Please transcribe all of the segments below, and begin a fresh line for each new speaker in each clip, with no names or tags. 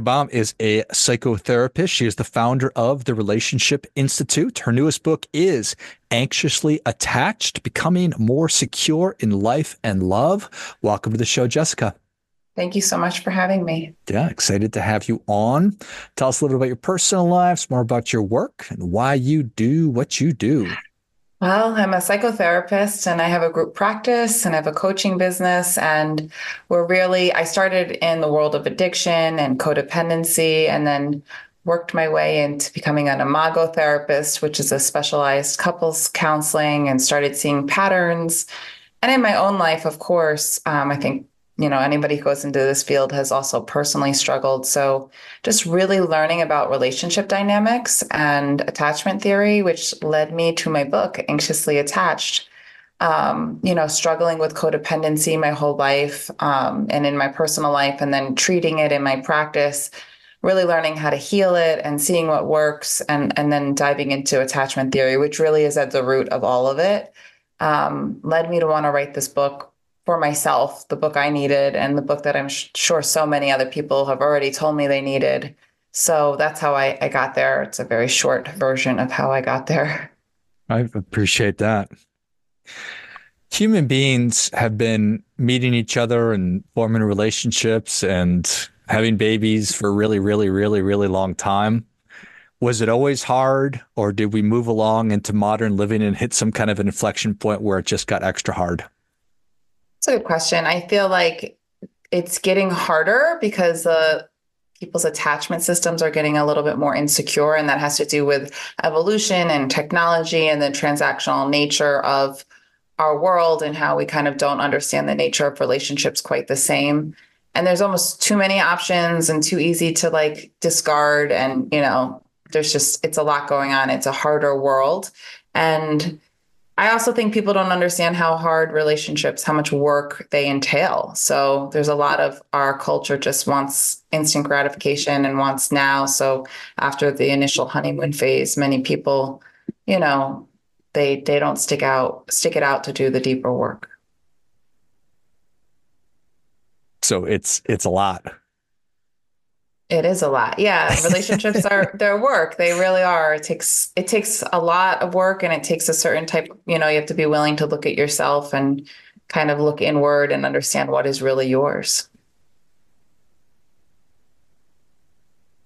Jessica is a psychotherapist. She is the founder of the Relationship Institute. Her newest book is Anxiously Attached Becoming More Secure in Life and Love. Welcome to the show, Jessica.
Thank you so much for having me.
Yeah, excited to have you on. Tell us a little bit about your personal lives, more about your work, and why you do what you do.
Well, I'm a psychotherapist and I have a group practice and I have a coaching business. And we're really, I started in the world of addiction and codependency and then worked my way into becoming an imago therapist, which is a specialized couples counseling, and started seeing patterns. And in my own life, of course, um, I think you know anybody who goes into this field has also personally struggled. So just really learning about relationship dynamics and attachment theory which led me to my book anxiously attached. Um, you know struggling with codependency my whole life um, and in my personal life and then treating it in my practice really learning how to heal it and seeing what works and and then diving into attachment theory which really is at the root of all of it. Um, led me to want to write this book for myself the book I needed and the book that I'm sh- sure so many other people have already told me they needed. So that's how I, I got there. It's a very short version of how I got there.
I appreciate that. Human beings have been meeting each other and forming relationships and having babies for really, really, really, really long time. Was it always hard, or did we move along into modern living and hit some kind of an inflection point where it just got extra hard?
A good question. I feel like it's getting harder because uh, people's attachment systems are getting a little bit more insecure, and that has to do with evolution and technology and the transactional nature of our world and how we kind of don't understand the nature of relationships quite the same. And there's almost too many options and too easy to like discard. And, you know, there's just, it's a lot going on. It's a harder world. And I also think people don't understand how hard relationships, how much work they entail. So there's a lot of our culture just wants instant gratification and wants now. So after the initial honeymoon phase, many people, you know, they they don't stick out stick it out to do the deeper work.
So it's it's a lot.
It is a lot. Yeah. Relationships are their work. They really are. It takes it takes a lot of work and it takes a certain type, you know, you have to be willing to look at yourself and kind of look inward and understand what is really yours.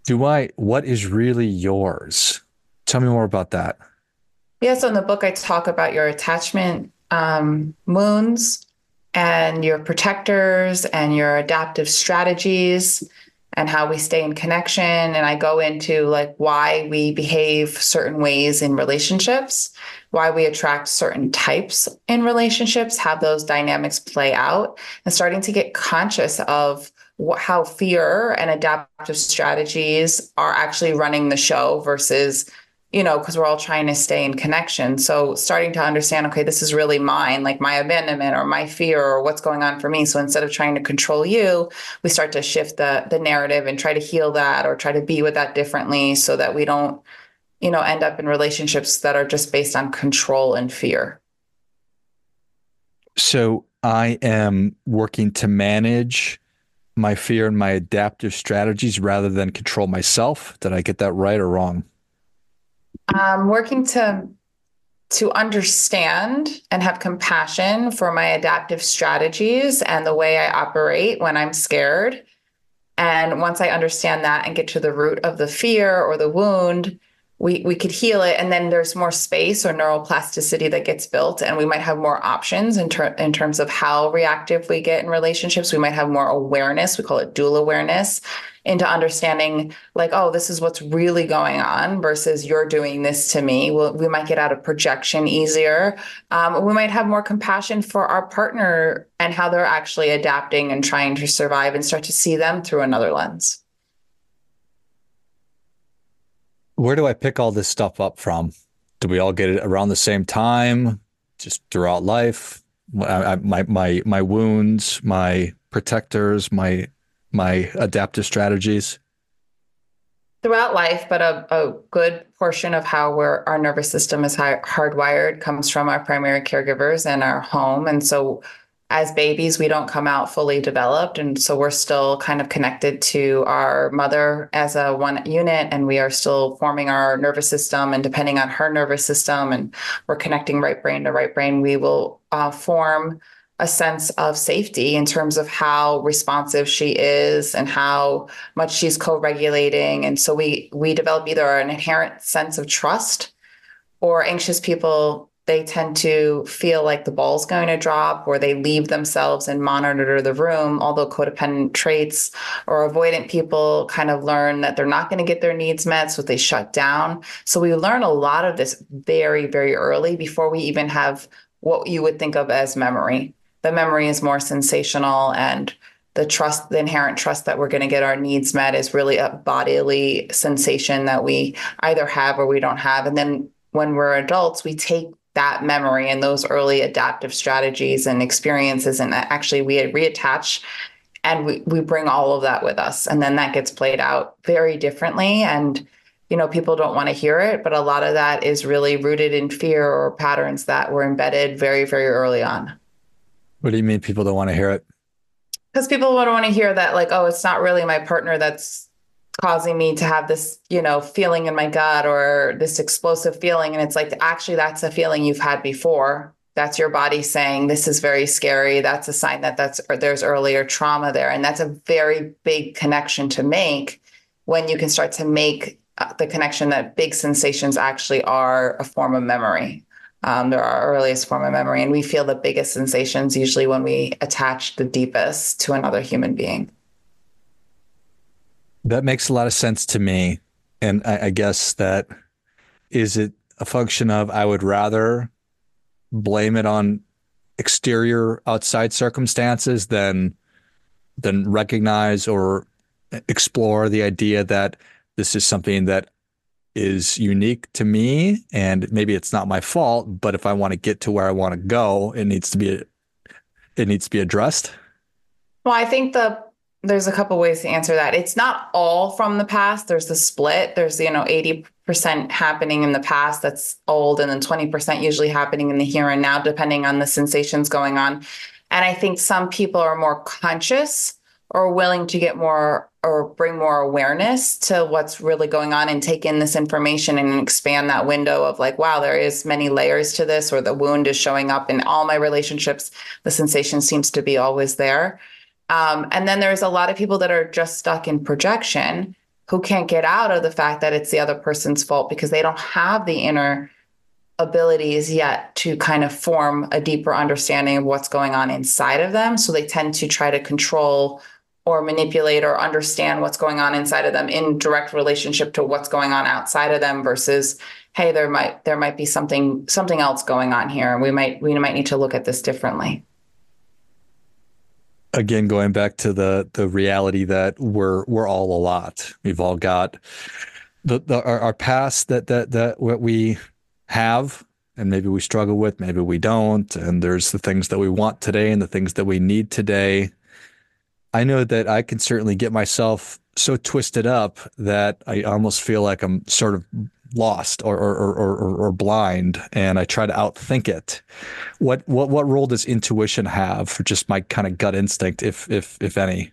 Do I what is really yours? Tell me more about that.
Yeah, so in the book I talk about your attachment um, wounds and your protectors and your adaptive strategies and how we stay in connection. And i go into like why we behave certain ways in relationships why we attract certain types in relationships how those dynamics play out and starting to get conscious of how fear and adaptive strategies are actually running the show versus you know, because we're all trying to stay in connection. So starting to understand, okay, this is really mine, like my abandonment or my fear or what's going on for me. So instead of trying to control you, we start to shift the the narrative and try to heal that or try to be with that differently so that we don't, you know, end up in relationships that are just based on control and fear.
So I am working to manage my fear and my adaptive strategies rather than control myself. Did I get that right or wrong?
I'm working to to understand and have compassion for my adaptive strategies and the way I operate when I'm scared. And once I understand that and get to the root of the fear or the wound, we we could heal it and then there's more space or neuroplasticity that gets built and we might have more options in, ter- in terms of how reactive we get in relationships. We might have more awareness we call it dual awareness into understanding like oh this is what's really going on versus you're doing this to me. We'll, we might get out of projection easier. Um, we might have more compassion for our partner and how they're actually adapting and trying to survive and start to see them through another lens
where do I pick all this stuff up from? Do we all get it around the same time, just throughout life? My my my wounds, my protectors, my my adaptive strategies
throughout life, but a, a good portion of how our nervous system is hardwired comes from our primary caregivers and our home. And so as babies, we don't come out fully developed. And so we're still kind of connected to our mother as a one unit, and we are still forming our nervous system. And depending on her nervous system, and we're connecting right brain to right brain, we will uh, form a sense of safety in terms of how responsive she is and how much she's co-regulating and so we we develop either an inherent sense of trust or anxious people they tend to feel like the ball's going to drop or they leave themselves and monitor the room although codependent traits or avoidant people kind of learn that they're not going to get their needs met so they shut down. So we learn a lot of this very very early before we even have what you would think of as memory. The memory is more sensational and the trust the inherent trust that we're going to get our needs met is really a bodily sensation that we either have or we don't have. And then when we're adults we take that memory and those early adaptive strategies and experiences and actually we reattach and we, we bring all of that with us and then that gets played out very differently. And you know people don't want to hear it but a lot of that is really rooted in fear or patterns that were embedded very very early on.
What do you mean people don't want to hear it?
Because people don't want to hear that like oh it's not really my partner that's causing me to have this, you know, feeling in my gut or this explosive feeling. And it's like, actually, that's a feeling you've had before. That's your body saying this is very scary. That's a sign that that's there's earlier trauma there, and that's a very big connection to make when you can start to make uh, the connection that big sensations actually are a form of memory. Um, they're our earliest form of memory, and we feel the biggest sensations usually when we attach the deepest to another human being.
That makes a lot of sense to me. And I, I guess that is it a function of I would rather blame it on exterior outside circumstances than than recognize or explore the idea that this is something that is unique to me and maybe it's not my fault but if i want to get to where i want to go it needs to be it needs to be addressed
well i think the there's a couple ways to answer that. It's not all from the past. There's the split. There's, you know, 80% happening in the past that's old, and then 20% usually happening in the here and now, depending on the sensations going on. And I think some people are more conscious or willing to get more or bring more awareness to what's really going on and take in this information and expand that window of like, wow, there is many layers to this, or the wound is showing up in all my relationships. The sensation seems to be always there. Um, and then there's a lot of people that are just stuck in projection who can't get out of the fact that it's the other person's fault because they don't have the inner abilities yet to kind of form a deeper understanding of what's going on inside of them. So they tend to try to control or manipulate or understand what's going on inside of them in direct relationship to what's going on outside of them versus hey there might there might be something something else going on here we might we might need to look at this differently
again going back to the the reality that we're we're all a lot. We've all got the, the our, our past that that that what we have and maybe we struggle with maybe we don't. And there's the things that we want today and the things that we need today. I know that i can certainly get myself so twisted up that i almost feel like i'm sort of lost or or, or, or, or blind and I try to outthink it. What what what role does intuition have for just my kind of gut instinct, if if if any?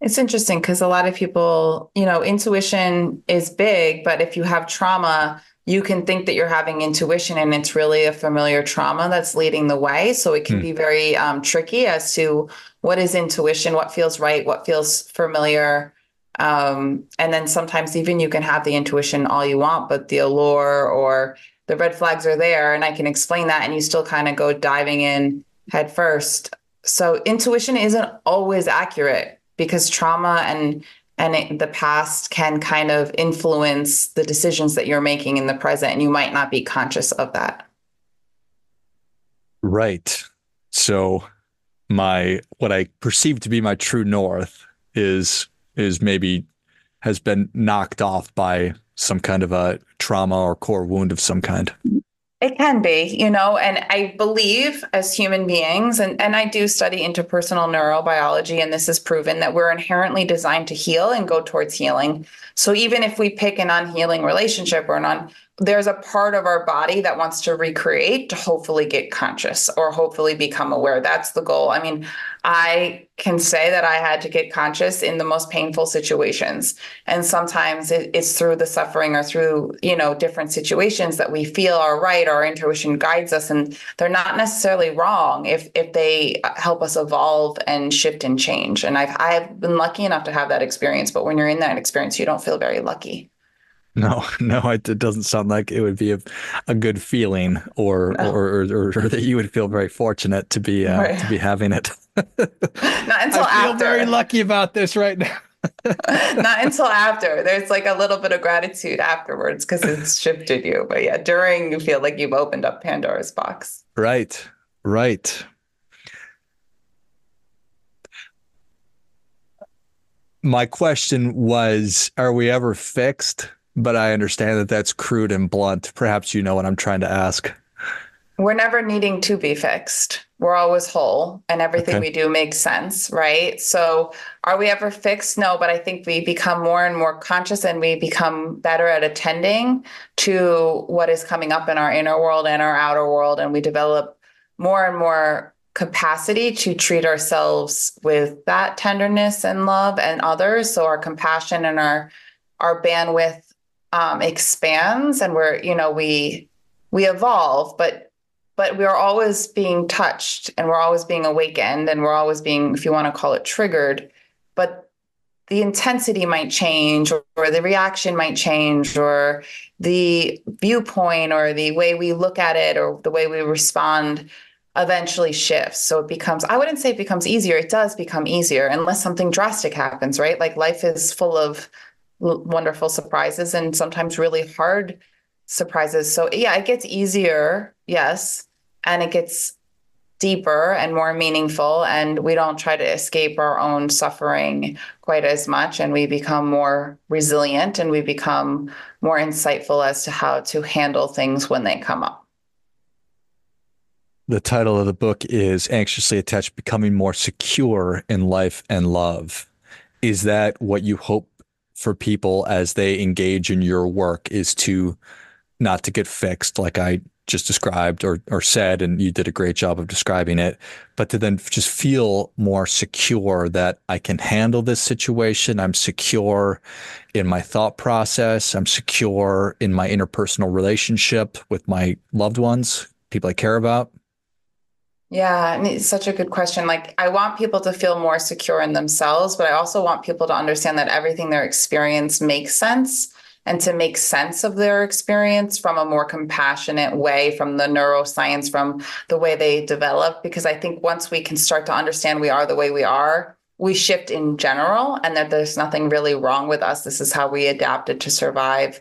It's interesting because a lot of people, you know, intuition is big, but if you have trauma, you can think that you're having intuition and it's really a familiar trauma that's leading the way. So it can hmm. be very um, tricky as to what is intuition, what feels right, what feels familiar. Um, and then sometimes even you can have the intuition all you want, but the allure or the red flags are there, and I can explain that, and you still kind of go diving in head first. So intuition isn't always accurate because trauma and and it, the past can kind of influence the decisions that you're making in the present, and you might not be conscious of that.
Right. So my what I perceive to be my true north is is maybe has been knocked off by some kind of a trauma or core wound of some kind.
It can be, you know, and I believe as human beings, and, and I do study interpersonal neurobiology, and this is proven that we're inherently designed to heal and go towards healing. So even if we pick an unhealing relationship or an there's a part of our body that wants to recreate to hopefully get conscious or hopefully become aware. That's the goal. I mean, I can say that I had to get conscious in the most painful situations. And sometimes it, it's through the suffering or through, you know, different situations that we feel are right, our intuition guides us. And they're not necessarily wrong if if they help us evolve and shift and change. And I've I've been lucky enough to have that experience. But when you're in that experience, you don't feel very lucky.
No, no, it, it, doesn't sound like it would be a, a good feeling, or, no. or, or, or that you would feel very fortunate to be uh, right. to be having it.
Not until
I feel
after.
very lucky about this right now.
Not until after. There's like a little bit of gratitude afterwards because it's shifted you. But yeah, during you feel like you've opened up Pandora's box.
Right, right. My question was: Are we ever fixed? But I understand that that's crude and blunt. Perhaps you know what I'm trying to ask.
We're never needing to be fixed. We're always whole and everything okay. we do makes sense, right? So, are we ever fixed? No, but I think we become more and more conscious and we become better at attending to what is coming up in our inner world and our outer world. And we develop more and more capacity to treat ourselves with that tenderness and love and others. So, our compassion and our our bandwidth um, expands and we're you know we we evolve but but we're always being touched and we're always being awakened and we're always being if you want to call it triggered but the intensity might change or, or the reaction might change or the viewpoint or the way we look at it or the way we respond eventually shifts. So it becomes, I wouldn't say it becomes easier. It does become easier unless something drastic happens, right? Like life is full of wonderful surprises and sometimes really hard surprises. So yeah, it gets easier, yes, and it gets deeper and more meaningful and we don't try to escape our own suffering quite as much and we become more resilient and we become more insightful as to how to handle things when they come up.
The title of the book is Anxiously Attached Becoming More Secure in Life and Love. Is that what you hope for people as they engage in your work is to not to get fixed like I just described or or said and you did a great job of describing it but to then just feel more secure that I can handle this situation. I'm secure in my thought process. I'm secure in my interpersonal relationship with my loved ones people I care about
yeah, and it's such a good question. Like, I want people to feel more secure in themselves, but I also want people to understand that everything they're experience makes sense and to make sense of their experience from a more compassionate way, from the neuroscience, from the way they develop. Because I think once we can start to understand we are the way we are, we shift in general and that there's nothing really wrong with us. This is how we adapted to survive.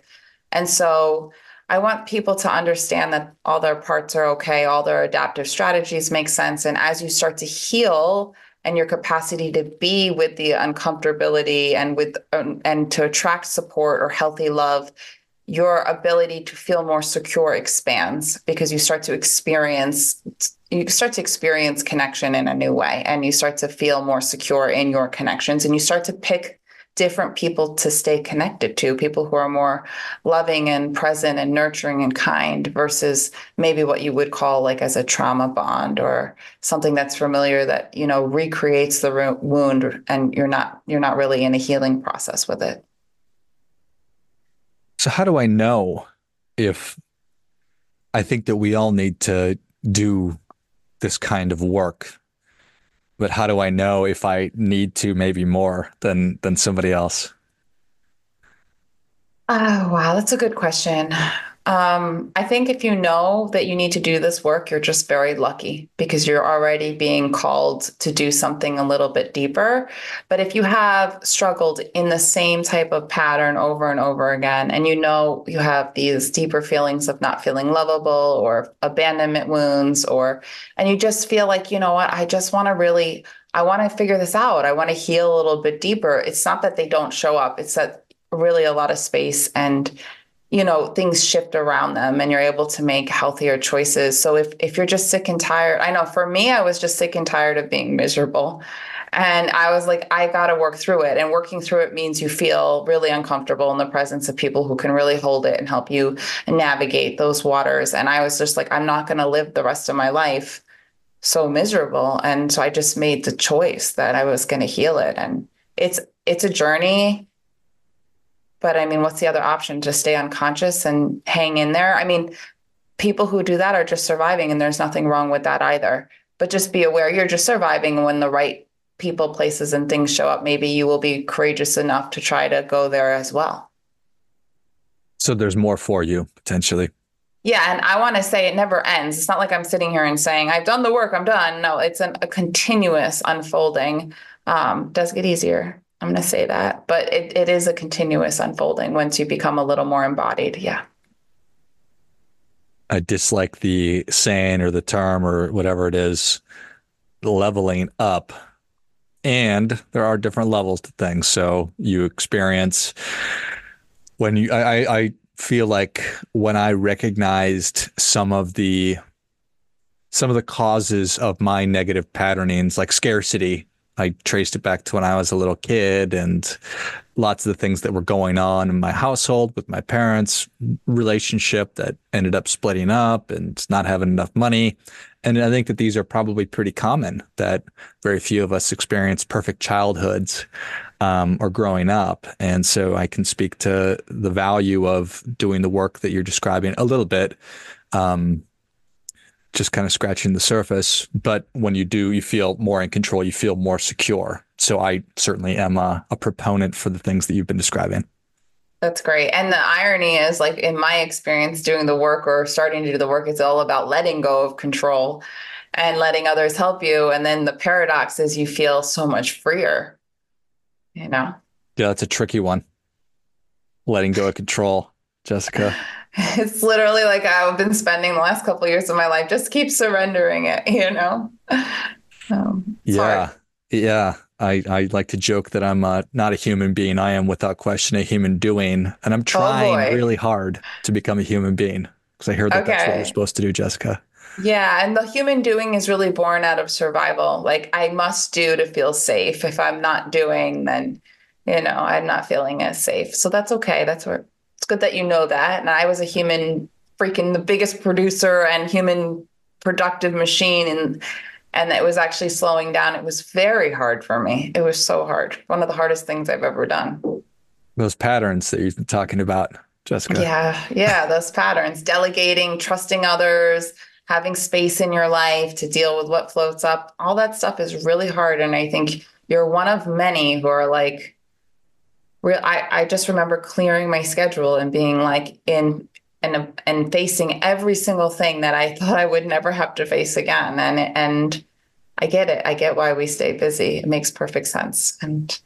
And so, I want people to understand that all their parts are okay, all their adaptive strategies make sense. And as you start to heal and your capacity to be with the uncomfortability and with and to attract support or healthy love, your ability to feel more secure expands because you start to experience you start to experience connection in a new way and you start to feel more secure in your connections and you start to pick different people to stay connected to, people who are more loving and present and nurturing and kind versus maybe what you would call like as a trauma bond or something that's familiar that, you know, recreates the wound and you're not you're not really in a healing process with it.
So how do I know if I think that we all need to do this kind of work but how do I know if I need to maybe more than than somebody else?
Oh, wow, that's a good question. Um, I think if you know that you need to do this work, you're just very lucky because you're already being called to do something a little bit deeper. But if you have struggled in the same type of pattern over and over again, and you know you have these deeper feelings of not feeling lovable or abandonment wounds, or, and you just feel like, you know what, I just want to really, I want to figure this out. I want to heal a little bit deeper. It's not that they don't show up, it's that really a lot of space and you know things shift around them and you're able to make healthier choices. So if if you're just sick and tired i know for me i was just sick and tired of being miserable. And i was like i got to work through it. And working through it means you feel really uncomfortable in the presence of people who can really hold it and help you navigate those waters. And i was just like i'm not going to live the rest of my life so miserable. And so i just made the choice that i was going to heal it. And it's it's a journey but I mean, what's the other option? To stay unconscious and hang in there? I mean, people who do that are just surviving, and there's nothing wrong with that either. But just be aware you're just surviving when the right people, places, and things show up. Maybe you will be courageous enough to try to go there as well.
So there's more for you potentially.
Yeah. And I want to say it never ends. It's not like I'm sitting here and saying, I've done the work, I'm done. No, it's an, a continuous unfolding. Um, does get easier. I'm going to say that, but it, it is a continuous unfolding once you become a little more embodied. Yeah.
I dislike the saying or the term or whatever it is, leveling up. And there are different levels to things. So you experience when you, I, I feel like when I recognized some of the, some of the causes of my negative patternings, like scarcity, I traced it back to when I was a little kid and lots of the things that were going on in my household with my parents, relationship that ended up splitting up and not having enough money. And I think that these are probably pretty common that very few of us experience perfect childhoods um, or growing up. And so I can speak to the value of doing the work that you're describing a little bit. Um, just kind of scratching the surface. But when you do, you feel more in control, you feel more secure. So I certainly am a, a proponent for the things that you've been describing.
That's great. And the irony is, like in my experience, doing the work or starting to do the work, it's all about letting go of control and letting others help you. And then the paradox is you feel so much freer, you know?
Yeah, that's a tricky one. Letting go of control, Jessica.
it's literally like I've been spending the last couple of years of my life. Just keep surrendering it, you know.
Um, yeah, hard. yeah. I, I like to joke that I'm uh, not a human being. I am, without question, a human doing, and I'm oh, trying oh really hard to become a human being because I hear that okay. that's what you're supposed to do, Jessica.
Yeah, and the human doing is really born out of survival. Like I must do to feel safe. If I'm not doing, then you know I'm not feeling as safe. So that's okay. That's where it's good that you know that. And I was a human freaking the biggest producer and human productive machine and and it was actually slowing down. It was very hard for me. It was so hard. One of the hardest things I've ever done.
Those patterns that you've been talking about, Jessica.
Yeah, yeah, those patterns. Delegating, trusting others, having space in your life to deal with what floats up. All that stuff is really hard. And I think you're one of many who are like, real I, I just remember clearing my schedule and being like in and and facing every single thing that I thought I would never have to face again. And and I get it. I get why we stay busy. It makes perfect sense. And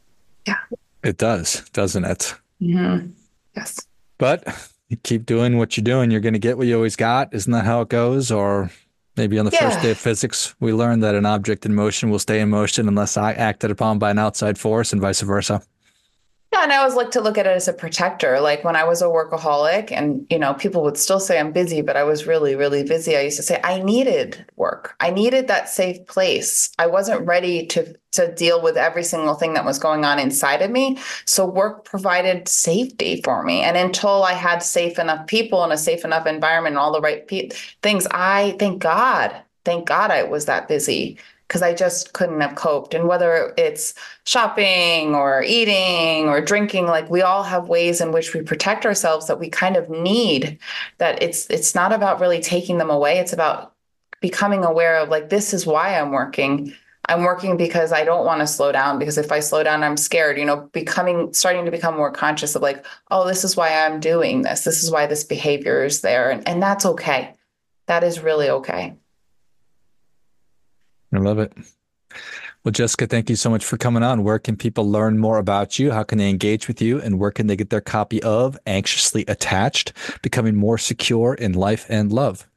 yeah.
It does, doesn't it?
Mm-hmm. Yes.
But you keep doing what you're doing, you're going to get what you always got. Isn't that how it goes? Or maybe on the yeah. first day of physics, we learned that an object in motion will stay in motion unless acted upon by an outside force and vice versa.
Yeah, and I always like to look at it as a protector. Like when I was a workaholic, and you know, people would still say I'm busy, but I was really, really busy. I used to say I needed work. I needed that safe place. I wasn't ready to to deal with every single thing that was going on inside of me. So work provided safety for me. And until I had safe enough people and a safe enough environment and all the right pe- things, I thank God, thank God I was that busy because I just couldn't have coped. And whether it's shopping or eating or drinking, like we all have ways in which we protect ourselves that we kind of need. That it's it's not about really taking them away. It's about becoming aware of like this is why I'm working. I'm working because I don't want to slow down because if I slow down, I'm scared, you know, becoming starting to become more conscious of like, oh, this is why I'm doing this. This is why this behavior is there. And, and that's okay. That is really okay.
I love it. Well, Jessica, thank you so much for coming on. Where can people learn more about you? How can they engage with you? And where can they get their copy of Anxiously Attached, Becoming More Secure in Life and Love?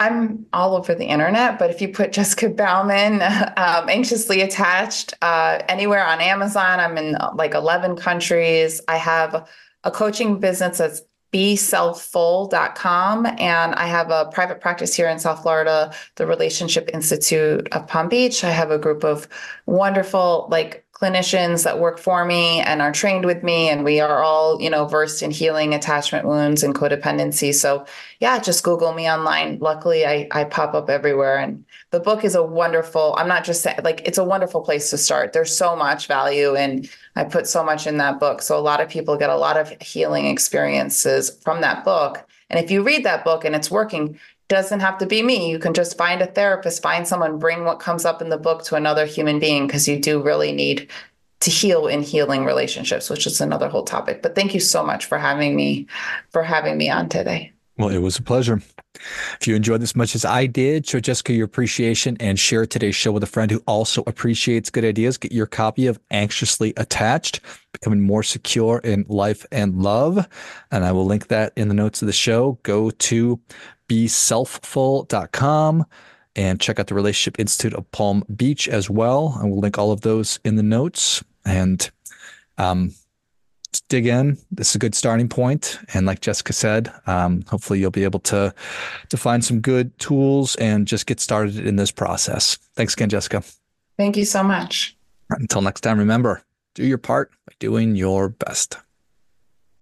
I'm all over the internet, but if you put Jessica Bauman, um, Anxiously Attached, uh, anywhere on Amazon, I'm in like 11 countries. I have a coaching business that's beselfful.com. And I have a private practice here in South Florida, the Relationship Institute of Palm Beach. I have a group of wonderful, like, clinicians that work for me and are trained with me and we are all you know versed in healing attachment wounds and codependency. So yeah just google me online. Luckily i, I pop up everywhere and the book is a wonderful i'm not just saying like it's a wonderful place to start. There's so much value and i put so much in that book. So a lot of people get a lot of healing experiences from that book. And if you read that book and it's working doesn't have to be me. You can just find a therapist, find someone, bring what comes up in the book to another human being because you do really need to heal in healing relationships, which is another whole topic. But thank you so much for having me for having me on today.
Well, it was a pleasure. If you enjoyed this much as I did, show Jessica your appreciation and share today's show with a friend who also appreciates good ideas. Get your copy of Anxiously Attached, Becoming More Secure in Life and Love. And I will link that in the notes of the show. Go to beselfful.com and check out the Relationship Institute of Palm Beach as well. And we'll link all of those in the notes. And um, dig in. This is a good starting point. And like Jessica said, um, hopefully you'll be able to to find some good tools and just get started in this process. Thanks again, Jessica.
Thank you so much.
Until next time, remember, do your part by doing your best.